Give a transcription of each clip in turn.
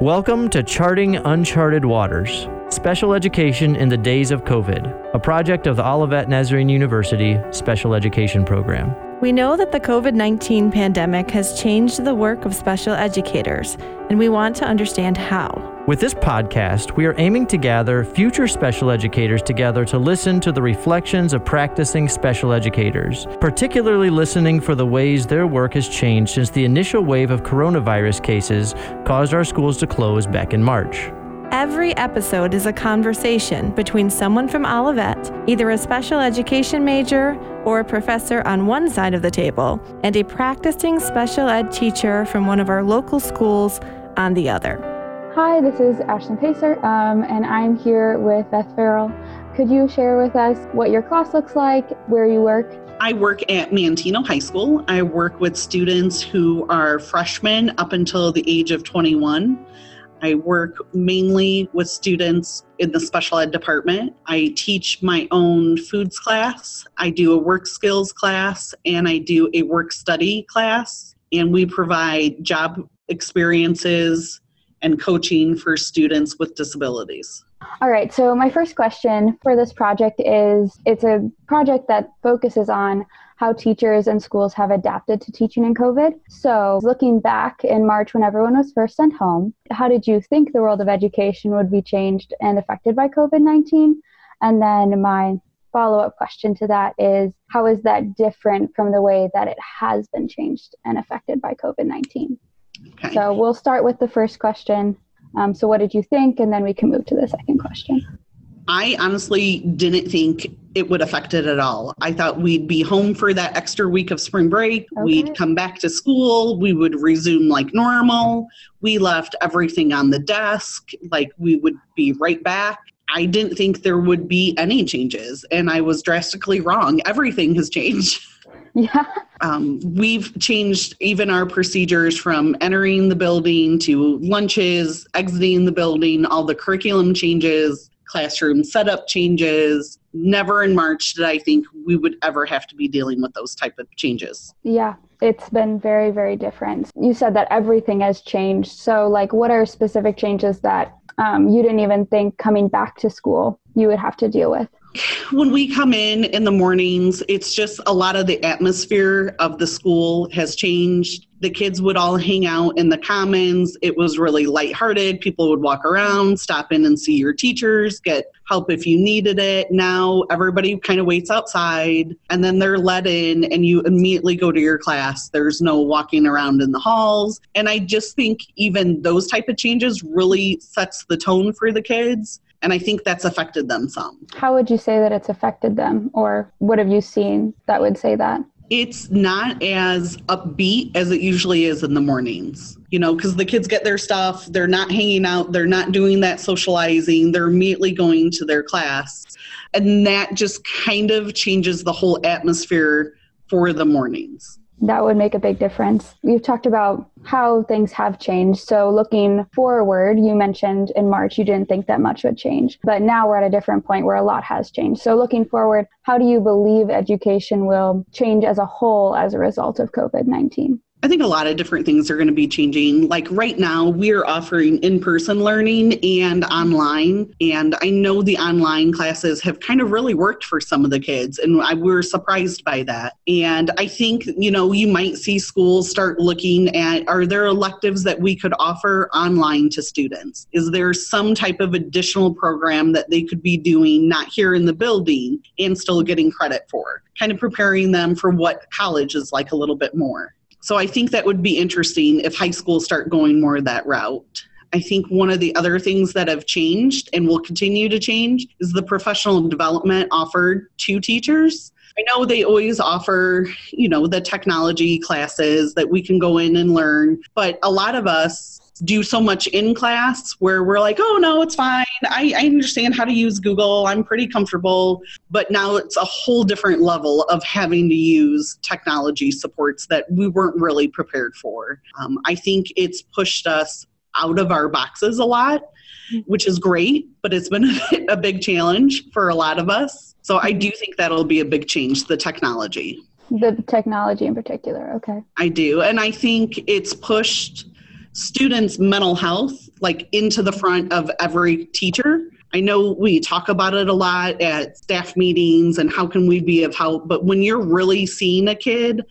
Welcome to Charting Uncharted Waters Special Education in the Days of COVID, a project of the Olivet Nazarene University Special Education Program. We know that the COVID 19 pandemic has changed the work of special educators, and we want to understand how. With this podcast, we are aiming to gather future special educators together to listen to the reflections of practicing special educators, particularly listening for the ways their work has changed since the initial wave of coronavirus cases caused our schools to close back in March. Every episode is a conversation between someone from Olivet, either a special education major or a professor on one side of the table, and a practicing special ed teacher from one of our local schools on the other. Hi, this is Ashlyn Pacer, um, and I'm here with Beth Farrell. Could you share with us what your class looks like, where you work? I work at Manteno High School. I work with students who are freshmen up until the age of 21. I work mainly with students in the special ed department. I teach my own foods class, I do a work skills class, and I do a work study class. And we provide job experiences and coaching for students with disabilities. All right, so my first question for this project is it's a project that focuses on how teachers and schools have adapted to teaching in COVID. So, looking back in March when everyone was first sent home, how did you think the world of education would be changed and affected by COVID 19? And then, my follow up question to that is how is that different from the way that it has been changed and affected by COVID 19? Okay. So, we'll start with the first question. Um, so, what did you think? And then we can move to the second question. I honestly didn't think it would affect it at all. I thought we'd be home for that extra week of spring break. Okay. We'd come back to school. We would resume like normal. We left everything on the desk, like we would be right back. I didn't think there would be any changes, and I was drastically wrong. Everything has changed. Yeah. Um, we've changed even our procedures from entering the building to lunches, exiting the building, all the curriculum changes classroom setup changes. Never in March did I think we would ever have to be dealing with those type of changes. Yeah, it's been very, very different. You said that everything has changed. So, like, what are specific changes that um, you didn't even think coming back to school you would have to deal with? When we come in in the mornings, it's just a lot of the atmosphere of the school has changed. The kids would all hang out in the commons. It was really lighthearted. People would walk around, stop in and see your teachers, get help if you needed it. Now everybody kind of waits outside and then they're let in and you immediately go to your class. There's no walking around in the halls. And I just think even those type of changes really sets the tone for the kids and I think that's affected them some. How would you say that it's affected them, or what have you seen that would say that? It's not as upbeat as it usually is in the mornings, you know, because the kids get their stuff, they're not hanging out, they're not doing that socializing, they're immediately going to their class. And that just kind of changes the whole atmosphere for the mornings that would make a big difference. You've talked about how things have changed. So, looking forward, you mentioned in March you didn't think that much would change, but now we're at a different point where a lot has changed. So, looking forward, how do you believe education will change as a whole as a result of COVID 19? I think a lot of different things are going to be changing. Like right now, we're offering in person learning and online. And I know the online classes have kind of really worked for some of the kids, and I, we're surprised by that. And I think, you know, you might see schools start looking at are there electives that we could offer online to students? Is there some type of additional program that they could be doing, not here in the building, and still getting credit for? Kind of preparing them for what college is like a little bit more. So I think that would be interesting if high schools start going more that route. I think one of the other things that have changed and will continue to change is the professional development offered to teachers. I know they always offer, you know, the technology classes that we can go in and learn, but a lot of us do so much in class where we're like, oh no, it's fine. I, I, understand how to use Google. I'm pretty comfortable. But now it's a whole different level of having to use technology supports that we weren't really prepared for. Um, I think it's pushed us out of our boxes a lot, which is great, but it's been a big challenge for a lot of us. So I do think that'll be a big change, the technology. The technology in particular, okay. I do. And I think it's pushed students' mental health like into the front of every teacher. I know we talk about it a lot at staff meetings and how can we be of help, but when you're really seeing a kid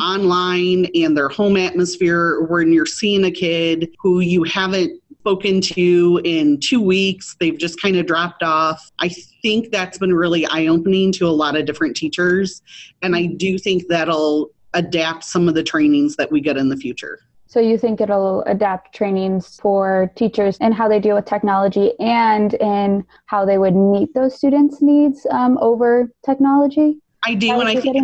online and their home atmosphere, when you're seeing a kid who you haven't spoken to in two weeks, they've just kind of dropped off. I think that's been really eye opening to a lot of different teachers, and I do think that'll adapt some of the trainings that we get in the future. So you think it'll adapt trainings for teachers and how they deal with technology and in how they would meet those students' needs um, over technology? I do, and I think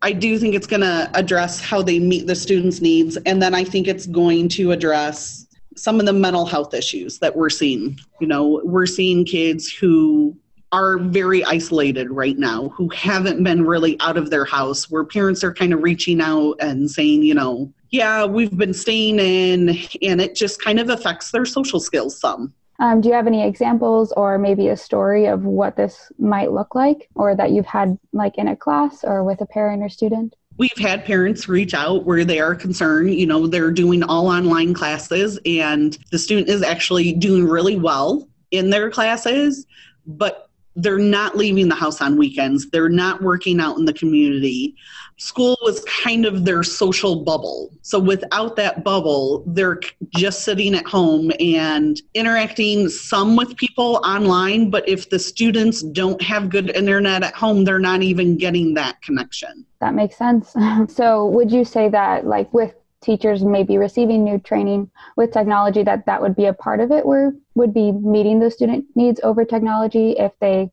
I do think it's going to address how they meet the students' needs, and then I think it's going to address some of the mental health issues that we're seeing. You know, we're seeing kids who are very isolated right now who haven't been really out of their house where parents are kind of reaching out and saying you know yeah we've been staying in and it just kind of affects their social skills some. Um, do you have any examples or maybe a story of what this might look like or that you've had like in a class or with a parent or student? We've had parents reach out where they are concerned you know they're doing all online classes and the student is actually doing really well in their classes but they're not leaving the house on weekends. They're not working out in the community. School was kind of their social bubble. So without that bubble, they're just sitting at home and interacting some with people online. But if the students don't have good internet at home, they're not even getting that connection. That makes sense. So would you say that, like with teachers may be receiving new training with technology that that would be a part of it where would be meeting those student needs over technology if they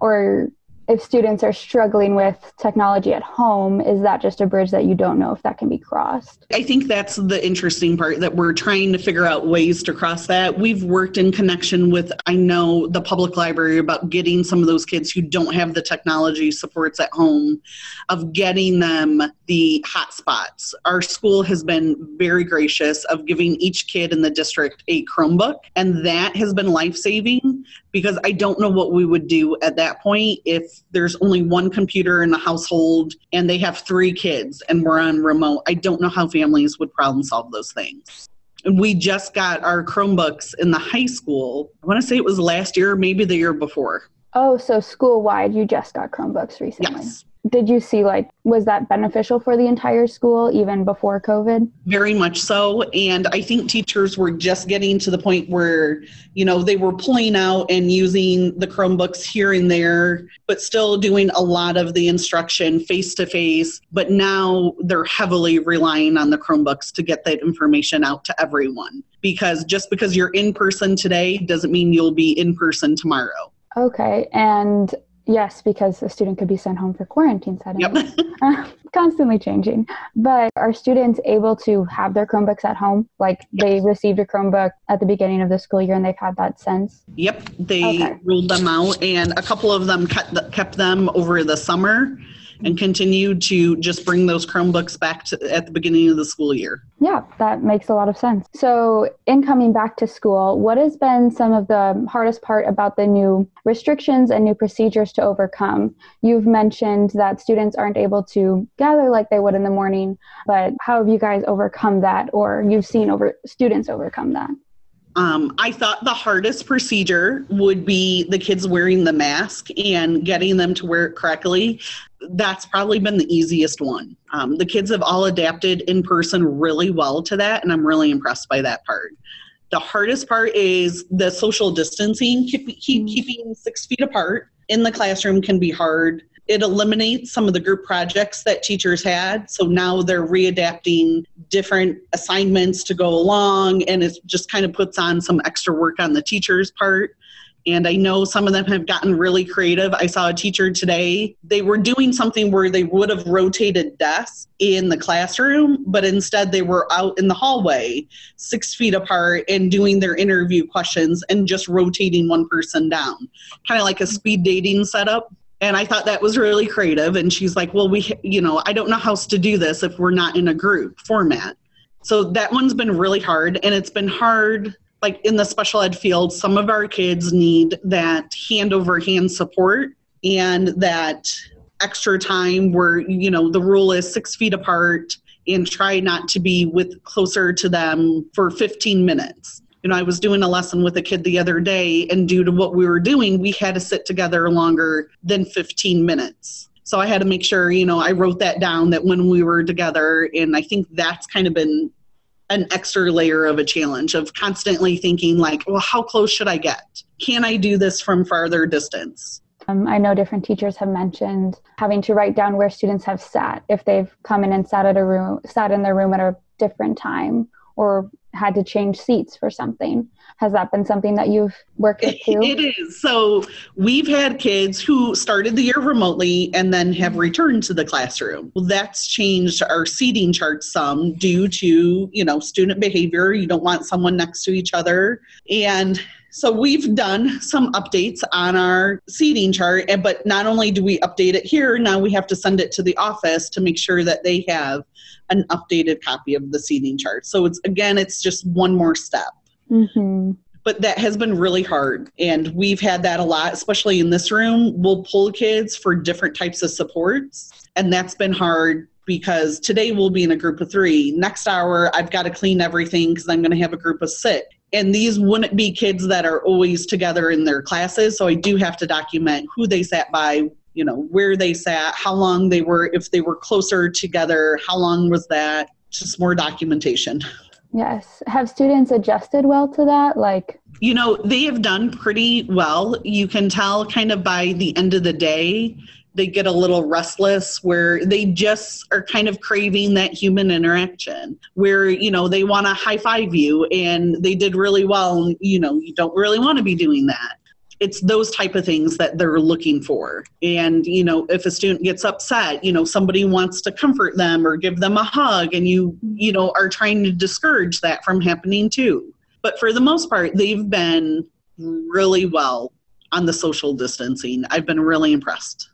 or if students are struggling with technology at home, is that just a bridge that you don't know if that can be crossed? I think that's the interesting part that we're trying to figure out ways to cross that. We've worked in connection with, I know, the public library about getting some of those kids who don't have the technology supports at home, of getting them the hotspots. Our school has been very gracious of giving each kid in the district a Chromebook, and that has been life saving because I don't know what we would do at that point if there's only one computer in the household and they have three kids and we're on remote. I don't know how families would problem solve those things. And we just got our Chromebooks in the high school. I want to say it was last year, maybe the year before. Oh, so school wide, you just got Chromebooks recently? Yes did you see like was that beneficial for the entire school even before covid? Very much so. And i think teachers were just getting to the point where you know they were pulling out and using the chromebooks here and there but still doing a lot of the instruction face to face but now they're heavily relying on the chromebooks to get that information out to everyone. Because just because you're in person today doesn't mean you'll be in person tomorrow. Okay and Yes, because a student could be sent home for quarantine settings. Yep. uh, constantly changing. But are students able to have their Chromebooks at home? Like yep. they received a Chromebook at the beginning of the school year and they've had that since? Yep, they okay. ruled them out, and a couple of them kept, kept them over the summer and continue to just bring those Chromebooks back to, at the beginning of the school year. Yeah, that makes a lot of sense. So, in coming back to school, what has been some of the hardest part about the new restrictions and new procedures to overcome? You've mentioned that students aren't able to gather like they would in the morning, but how have you guys overcome that or you've seen over students overcome that? Um, I thought the hardest procedure would be the kids wearing the mask and getting them to wear it correctly. That's probably been the easiest one. Um, the kids have all adapted in person really well to that, and I'm really impressed by that part. The hardest part is the social distancing, keep, keep mm-hmm. keeping six feet apart in the classroom can be hard it eliminates some of the group projects that teachers had. So now they're readapting different assignments to go along, and it just kind of puts on some extra work on the teacher's part. And I know some of them have gotten really creative. I saw a teacher today, they were doing something where they would have rotated desks in the classroom, but instead they were out in the hallway, six feet apart, and doing their interview questions and just rotating one person down, kind of like a speed dating setup and I thought that was really creative. And she's like, well, we, you know, I don't know how else to do this if we're not in a group format. So that one's been really hard. And it's been hard, like in the special ed field, some of our kids need that hand over hand support and that extra time where, you know, the rule is six feet apart and try not to be with closer to them for 15 minutes. You know, I was doing a lesson with a kid the other day, and due to what we were doing, we had to sit together longer than 15 minutes. So I had to make sure, you know, I wrote that down that when we were together, and I think that's kind of been an extra layer of a challenge of constantly thinking like well how close should i get? Can i do this from farther distance? Um, I know different teachers have mentioned having to write down where students have sat if they've come in and sat at a room, sat in their room at a different time, or had to change seats for something. Has that been something that you've worked with too? It is. So we've had kids who started the year remotely and then have returned to the classroom. Well, that's changed our seating chart some due to, you know, student behavior. You don't want someone next to each other. And so we've done some updates on our seating chart, but not only do we update it here, now we have to send it to the office to make sure that they have an updated copy of the seating chart. So it's again, it's just one more step. Mm-hmm. But that has been really hard. And we've had that a lot, especially in this room. We'll pull kids for different types of supports. And that's been hard because today we'll be in a group of three. Next hour, I've got to clean everything because I'm going to have a group of six. And these wouldn't be kids that are always together in their classes. So I do have to document who they sat by, you know, where they sat, how long they were, if they were closer together, how long was that? Just more documentation. Yes. Have students adjusted well to that? Like, you know, they have done pretty well. You can tell kind of by the end of the day, they get a little restless where they just are kind of craving that human interaction where you know they want to high five you and they did really well and you know you don't really want to be doing that. It's those type of things that they're looking for. And you know if a student gets upset you know somebody wants to comfort them or give them a hug and you you know are trying to discourage that from happening too. But for the most part they've been really well on the social distancing. I've been really impressed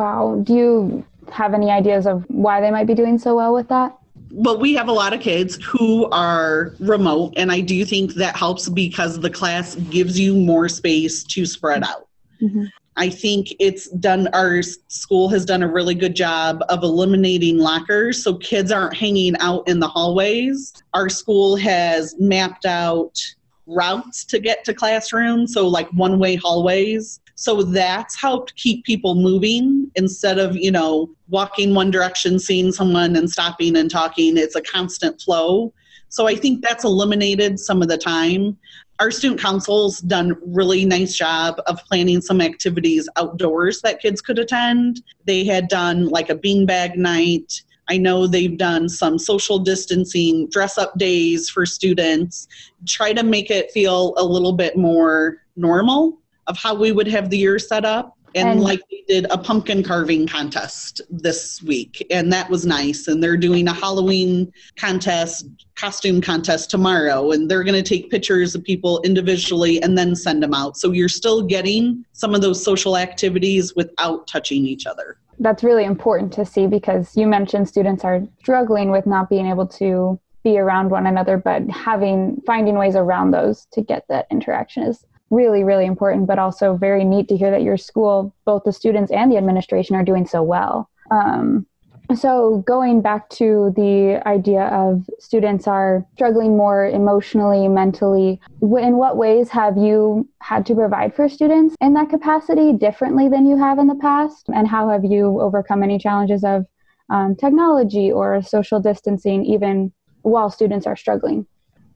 wow. Do you have any ideas of why they might be doing so well with that? But we have a lot of kids who are remote and i do think that helps because the class gives you more space to spread out. Mm-hmm. i think it's done our school has done a really good job of eliminating lockers so kids aren't hanging out in the hallways. Our school has mapped out routes to get to classrooms so like one way hallways so that's helped keep people moving instead of, you know, walking one direction, seeing someone and stopping and talking. It's a constant flow. So I think that's eliminated some of the time. Our student council's done really nice job of planning some activities outdoors that kids could attend. They had done like a beanbag night. I know they've done some social distancing dress up days for students, try to make it feel a little bit more normal of how we would have the year set up. And, and like we did a pumpkin carving contest this week, and that was nice. And they're doing a Halloween contest, costume contest tomorrow, and they're going to take pictures of people individually and then send them out. So you're still getting some of those social activities without touching each other. That's really important to see because you mentioned students are struggling with not being able to be around one another, but having finding ways around those to get that interaction is really, really important, but also very neat to hear that your school, both the students and the administration, are doing so well. Um, so, going back to the idea of students are struggling more emotionally, mentally, in what ways have you had to provide for students in that capacity differently than you have in the past? And how have you overcome any challenges of um, technology or social distancing, even while students are struggling?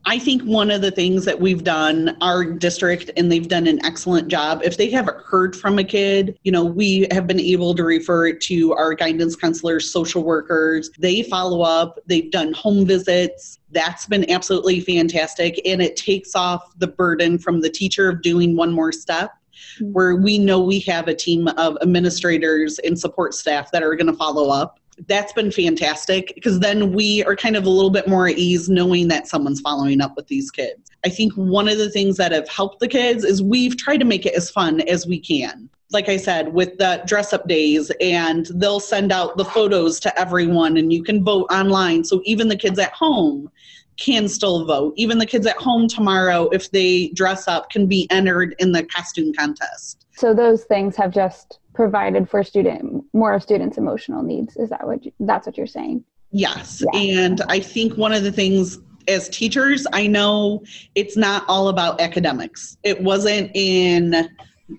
I think one of the things that we've done, our district, and they've done an excellent job, if they haven't heard from a kid, you know, we have been able to refer it to our guidance counselors, social workers. They follow up, they've done home visits. That's been absolutely fantastic. And it takes off the burden from the teacher of doing one more step mm-hmm. where we know we have a team of administrators and support staff that are going to follow up that's been fantastic because then we are kind of a little bit more at ease knowing that someone's following up with these kids. I think one of the things that have helped the kids is we've tried to make it as fun as we can. Like I said, with the dress up days, and they'll send out the photos to everyone, and you can vote online. So even the kids at home can still vote. Even the kids at home tomorrow, if they dress up, can be entered in the costume contest. So those things have just provided for student more of students' emotional needs. Is that what you, that's what you're saying? Yes. Yeah. And I think one of the things as teachers, I know it's not all about academics. It wasn't in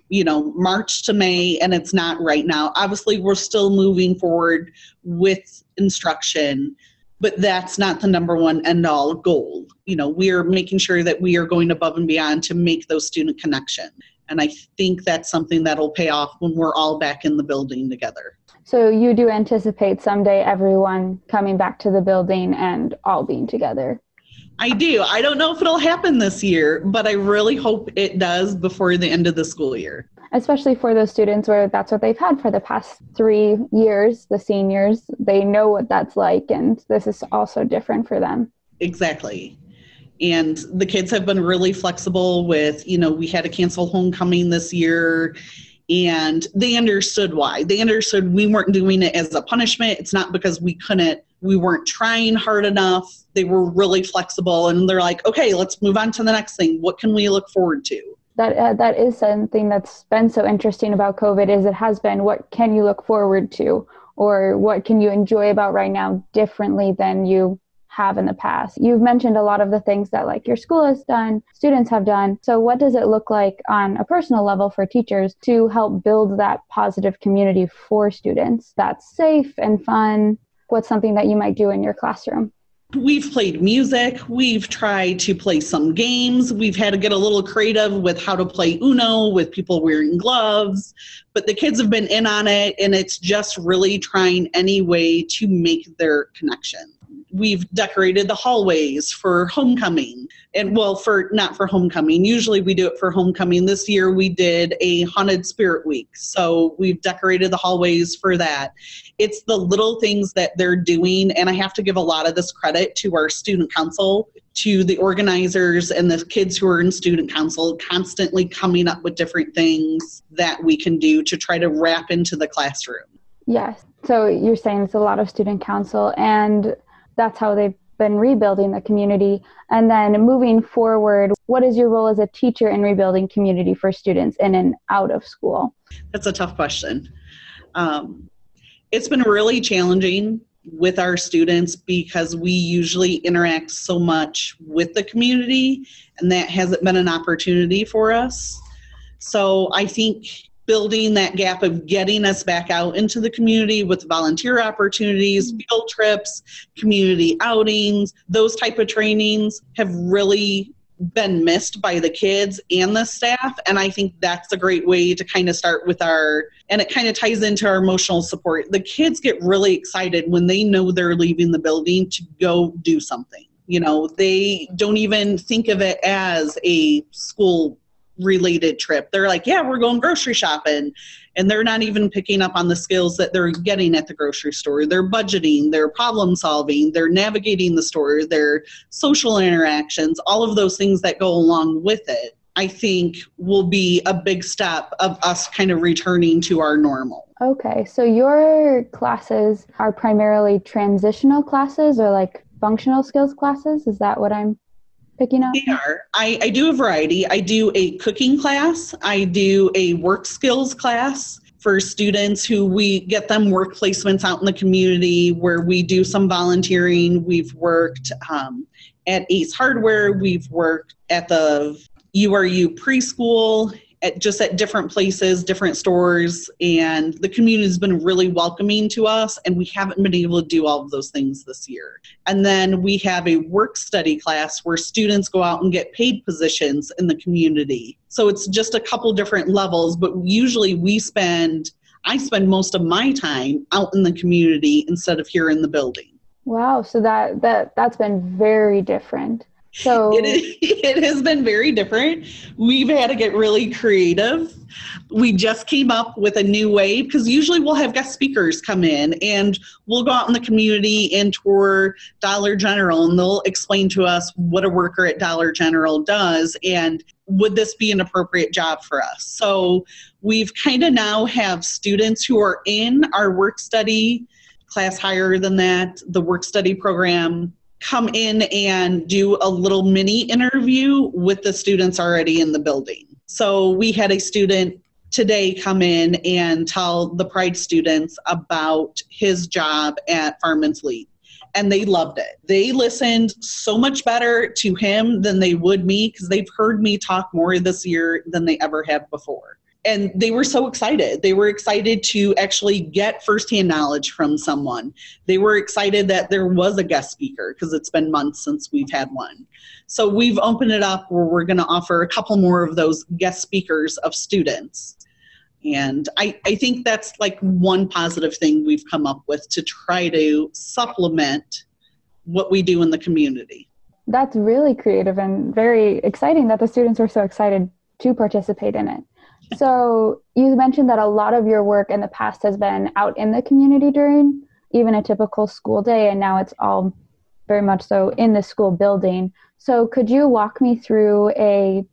you know March to May and it's not right now. Obviously, we're still moving forward with instruction, but that's not the number one end all goal. You know, we are making sure that we are going above and beyond to make those student connections. And I think that's something that'll pay off when we're all back in the building together. So you do anticipate someday everyone coming back to the building and all being together? I do. I don't know if it'll happen this year, but I really hope it does before the end of the school year. Especially for those students where that's what they've had for the past three years, the seniors, they know what that's like, and this is also different for them. Exactly. And the kids have been really flexible with, you know, we had to cancel homecoming this year and they understood why. They understood we weren't doing it as a punishment. It's not because we couldn't, we weren't trying hard enough. They were really flexible and they're like, okay, let's move on to the next thing. What can we look forward to? That, uh, that is something that's been so interesting about COVID is it has been what can you look forward to or what can you enjoy about right now differently than you have in the past. You've mentioned a lot of the things that like your school has done, students have done. So what does it look like on a personal level for teachers to help build that positive community for students that's safe and fun? What's something that you might do in your classroom? We've played music. We've tried to play some games. We've had to get a little creative with how to play Uno with people wearing gloves. But the kids have been in on it, and it's just really trying any way to make their connection we've decorated the hallways for homecoming. And well for not for homecoming. Usually we do it for homecoming. This year we did a haunted spirit week. So we've decorated the hallways for that. It's the little things that they're doing and i have to give a lot of this credit to our student council to the organizers and the kids who are in student council constantly coming up with different things that we can do to try to wrap into the classroom. Yes. So you're saying it's a lot of student council and that's how they've been rebuilding the community. And then moving forward, what is your role as a teacher in rebuilding community for students in and out of school? That's a tough question. Um, it's been really challenging with our students because we usually interact so much with the community, and that hasn't been an opportunity for us. So I think building that gap of getting us back out into the community with volunteer opportunities mm-hmm. field trips community outings. Those type of trainings have really been missed by the kids and the staff and i think that's a great way to kind of start with our and it kind of ties into our emotional support. The kids get really excited when they know they're leaving the building to go do something you know? They don't even think of it as a school related trip. They're like, yeah, we're going grocery shopping. And they're not even picking up on the skills that they're getting at the grocery store. They're budgeting, they're problem solving, they're navigating the store, their social interactions, all of those things that go along with it. I think will be a big step of us kind of returning to our normal. Okay, so your classes are primarily transitional classes or like functional skills classes? Is that what I'm picking up? They are. I, I do a variety. I do a cooking class, I do a work skills class for students who we get them work placements out in the community where we do some volunteering. We've worked um, at Ace Hardware, we've worked at the URU preschool at just at different places, different stores, and the community has been really welcoming to us, and we haven't been able to do all of those things this year. And then we have a work study class where students go out and get paid positions in the community. So it's just a couple different levels, but usually we spend I spend most of my time out in the community instead of here in the building. Wow, so that that that's been very different. So it, it has been very different. We've had to get really creative. We just came up with a new way because usually we'll have guest speakers come in and we'll go out in the community and tour Dollar General and they'll explain to us what a worker at Dollar General does and would this be an appropriate job for us. So we've kind of now have students who are in our work study class higher than that, the work study program come in and do a little mini interview with the students already in the building. So we had a student today come in and tell the Pride students about his job at Farm and Fleet. and they loved it. They listened so much better to him than they would me because they've heard me talk more this year than they ever have before. And they were so excited. They were excited to actually get firsthand knowledge from someone. They were excited that there was a guest speaker because it's been months since we've had one. So we've opened it up where we're going to offer a couple more of those guest speakers of students and I, I think that's like one positive thing we've come up with to try to supplement what we do in the community. That's really creative and very exciting that the students are so excited to participate in it. So, you mentioned that a lot of your work in the past has been out in the community during even a typical school day, and now it's all very much so in the school building. So, could you walk me through a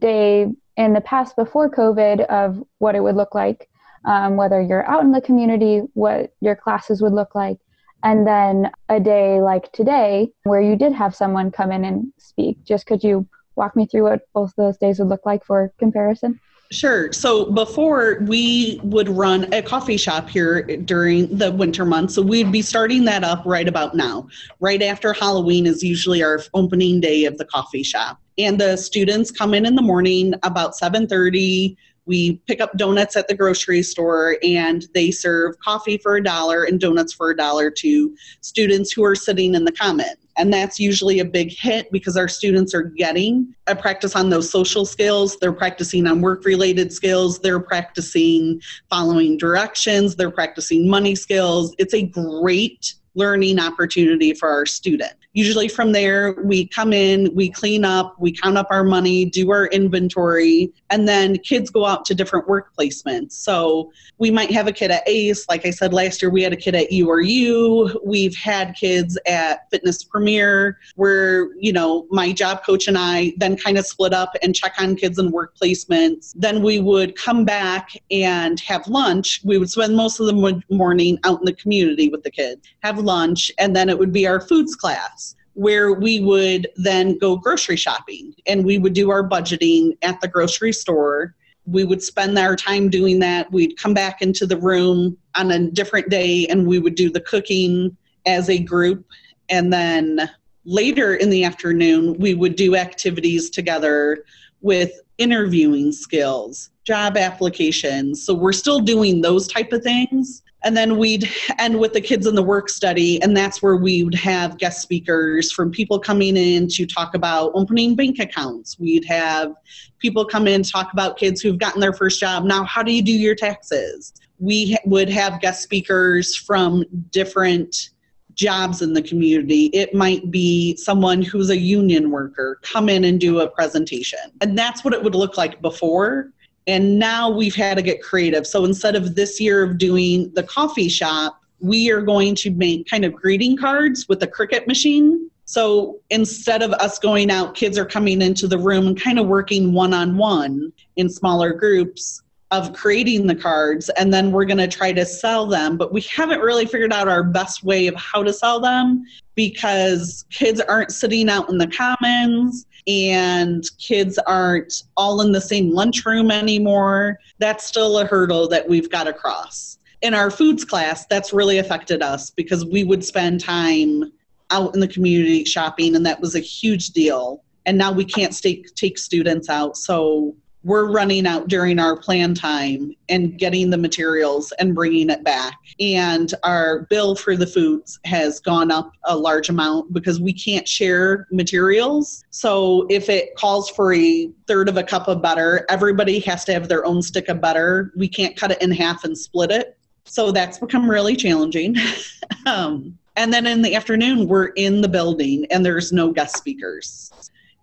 day in the past before COVID of what it would look like, um, whether you're out in the community, what your classes would look like, and then a day like today where you did have someone come in and speak. Just could you walk me through what both those days would look like for comparison? Sure. So before we would run a coffee shop here during the winter months. So we'd be starting that up right about now. Right after Halloween is usually our opening day of the coffee shop and the students come in in the morning about 7.30 we pick up donuts at the grocery store and they serve coffee for a dollar and donuts for a dollar to students who are sitting in the common and that's usually a big hit because our students are getting a practice on those social skills. They're practicing on work related skills. They're practicing following directions. They're practicing money skills. It's a great learning opportunity for our student usually from there we come in we clean up we count up our money do our inventory and then kids go out to different work placements. So we might have a kid at ace. Like i said last year we had a kid at uru we've had kids at fitness premier where you know my job coach and i then kind of split up and check on kids in work placements. Then we would come back and have lunch. We would spend most of the morning out in the community with the kids have lunch and then it would be our foods class where we would then go grocery shopping and we would do our budgeting at the grocery store. We would spend our time doing that. We'd come back into the room on a different day and we would do the cooking as a group. And then later in the afternoon, we would do activities together with interviewing skills, job applications. So we're still doing those type of things and then we'd end with the kids in the work study and that's where we would have guest speakers from people coming in to talk about opening bank accounts. We'd have people come in talk about kids who've gotten their first job. Now how do you do your taxes? We would have guest speakers from different jobs in the community. It might be someone who's a union worker come in and do a presentation. And that's what it would look like before and now we've had to get creative. So instead of this year of doing the coffee shop, we are going to make kind of greeting cards with the Cricut machine. So instead of us going out, kids are coming into the room and kind of working one on one in smaller groups of creating the cards. And then we're going to try to sell them. But we haven't really figured out our best way of how to sell them because kids aren't sitting out in the commons and kids aren't all in the same lunchroom anymore. That's still a hurdle that we've got to cross. In our foods class, that's really affected us because we would spend time out in the community shopping, and that was a huge deal. And now we can't take, take students out. So we're running out during our plan time and getting the materials and bringing it back. And our bill for the foods has gone up a large amount because we can't share materials. So if it calls for a third of a cup of butter, everybody has to have their own stick of butter. We can't cut it in half and split it. So that's become really challenging. um, and then in the afternoon, we're in the building and there's no guest speakers.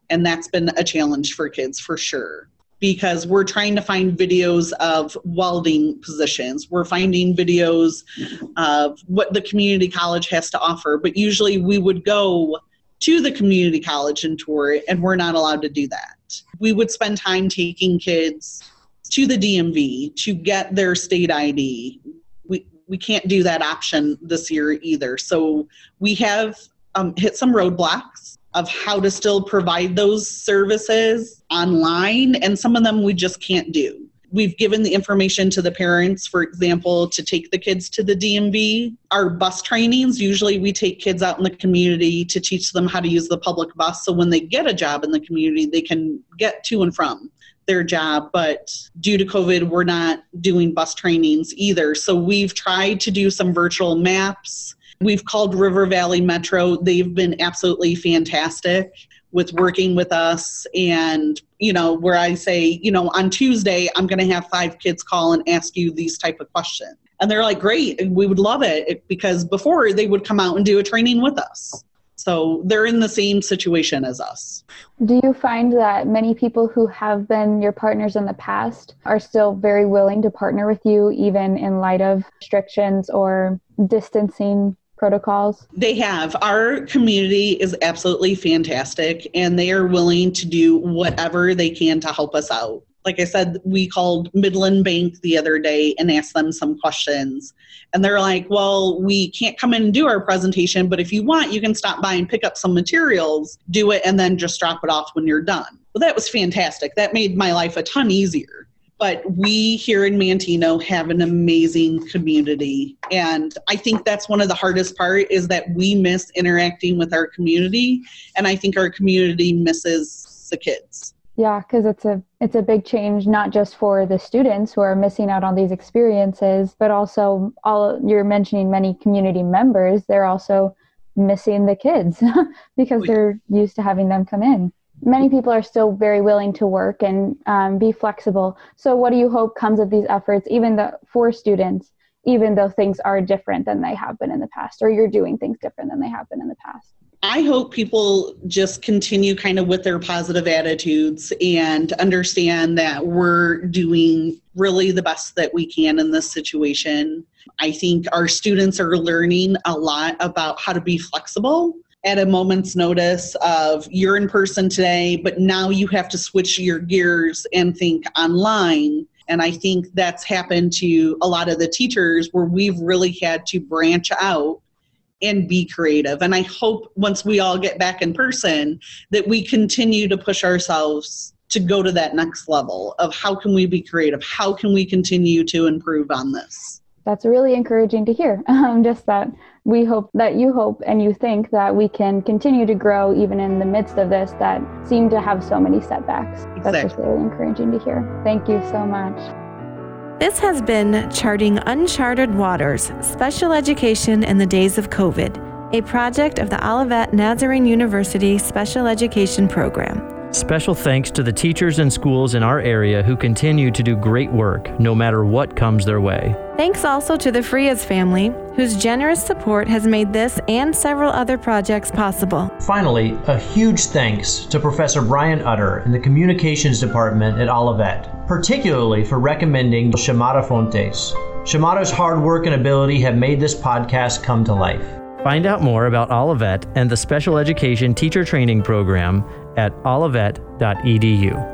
And that's been a challenge for kids for sure because we're trying to find videos of welding positions. We're finding videos of what the community college has to offer, but usually we would go to the community college and tour it, and we're not allowed to do that. We would spend time taking kids to the DMV to get their state ID. We, we can't do that option this year either. So we have um, hit some roadblocks of how to still provide those services online, and some of them we just can't do. We've given the information to the parents, for example, to take the kids to the DMV. Our bus trainings, usually we take kids out in the community to teach them how to use the public bus. So when they get a job in the community, they can get to and from their job. But due to COVID, we're not doing bus trainings either. So we've tried to do some virtual maps. We've called River Valley Metro. They've been absolutely fantastic with working with us. And you know where i say you know on tuesday i'm going to have five kids call and ask you these type of questions. And they're like great we would love it because before they would come out and do a training with us. So they're in the same situation as us. Do you find that many people who have been your partners in the past are still very willing to partner with you even in light of restrictions or distancing protocols? They have. Our community is absolutely fantastic and they are willing to do whatever they can to help us out. Like I said, we called Midland Bank the other day and asked them some questions. And they're like, well, we can't come in and do our presentation, but if you want, you can stop by and pick up some materials, do it, and then just drop it off when you're done. Well, that was fantastic. That made my life a ton easier but we here in Manteno have an amazing community. And I think that's one of the hardest part is that we miss interacting with our community. And I think our community misses the kids. Yeah, because it's a it's a big change not just for the students who are missing out on these experiences, but also all you're mentioning many community members. They're also missing the kids because oh, they're used to having them come in many people are still very willing to work and um, be flexible. So, what do you hope comes of these efforts, even the, for students, even though things are different than they have been in the past, or you're doing things different than they have been in the past? I hope people just continue kind of with their positive attitudes and understand that we're doing really the best that we can in this situation. I think our students are learning a lot about how to be flexible at a moment's notice of you're in person today, but now you have to switch your gears and think online. And I think that's happened to a lot of the teachers where we've really had to branch out and be creative. And I hope once we all get back in person that we continue to push ourselves to go to that next level of how can we be creative? How can we continue to improve on this? That's really encouraging to hear. Um, just that we hope that you hope and you think that we can continue to grow even in the midst of this that seem to have so many setbacks. Exactly. That's just really encouraging to hear. Thank you so much. This has been Charting Uncharted Waters Special Education in the Days of COVID, a project of the Olivet Nazarene University Special Education Program. Special thanks to the teachers and schools in our area who continue to do great work no matter what comes their way. Thanks also to the Frias family, whose generous support has made this and several other projects possible. Finally, a huge thanks to Professor Brian Utter in the Communications Department at Olivet, particularly for recommending Shamata Fontes. Shamata's hard work and ability have made this podcast come to life. Find out more about Olivet and the Special Education Teacher Training Program at olivet.edu.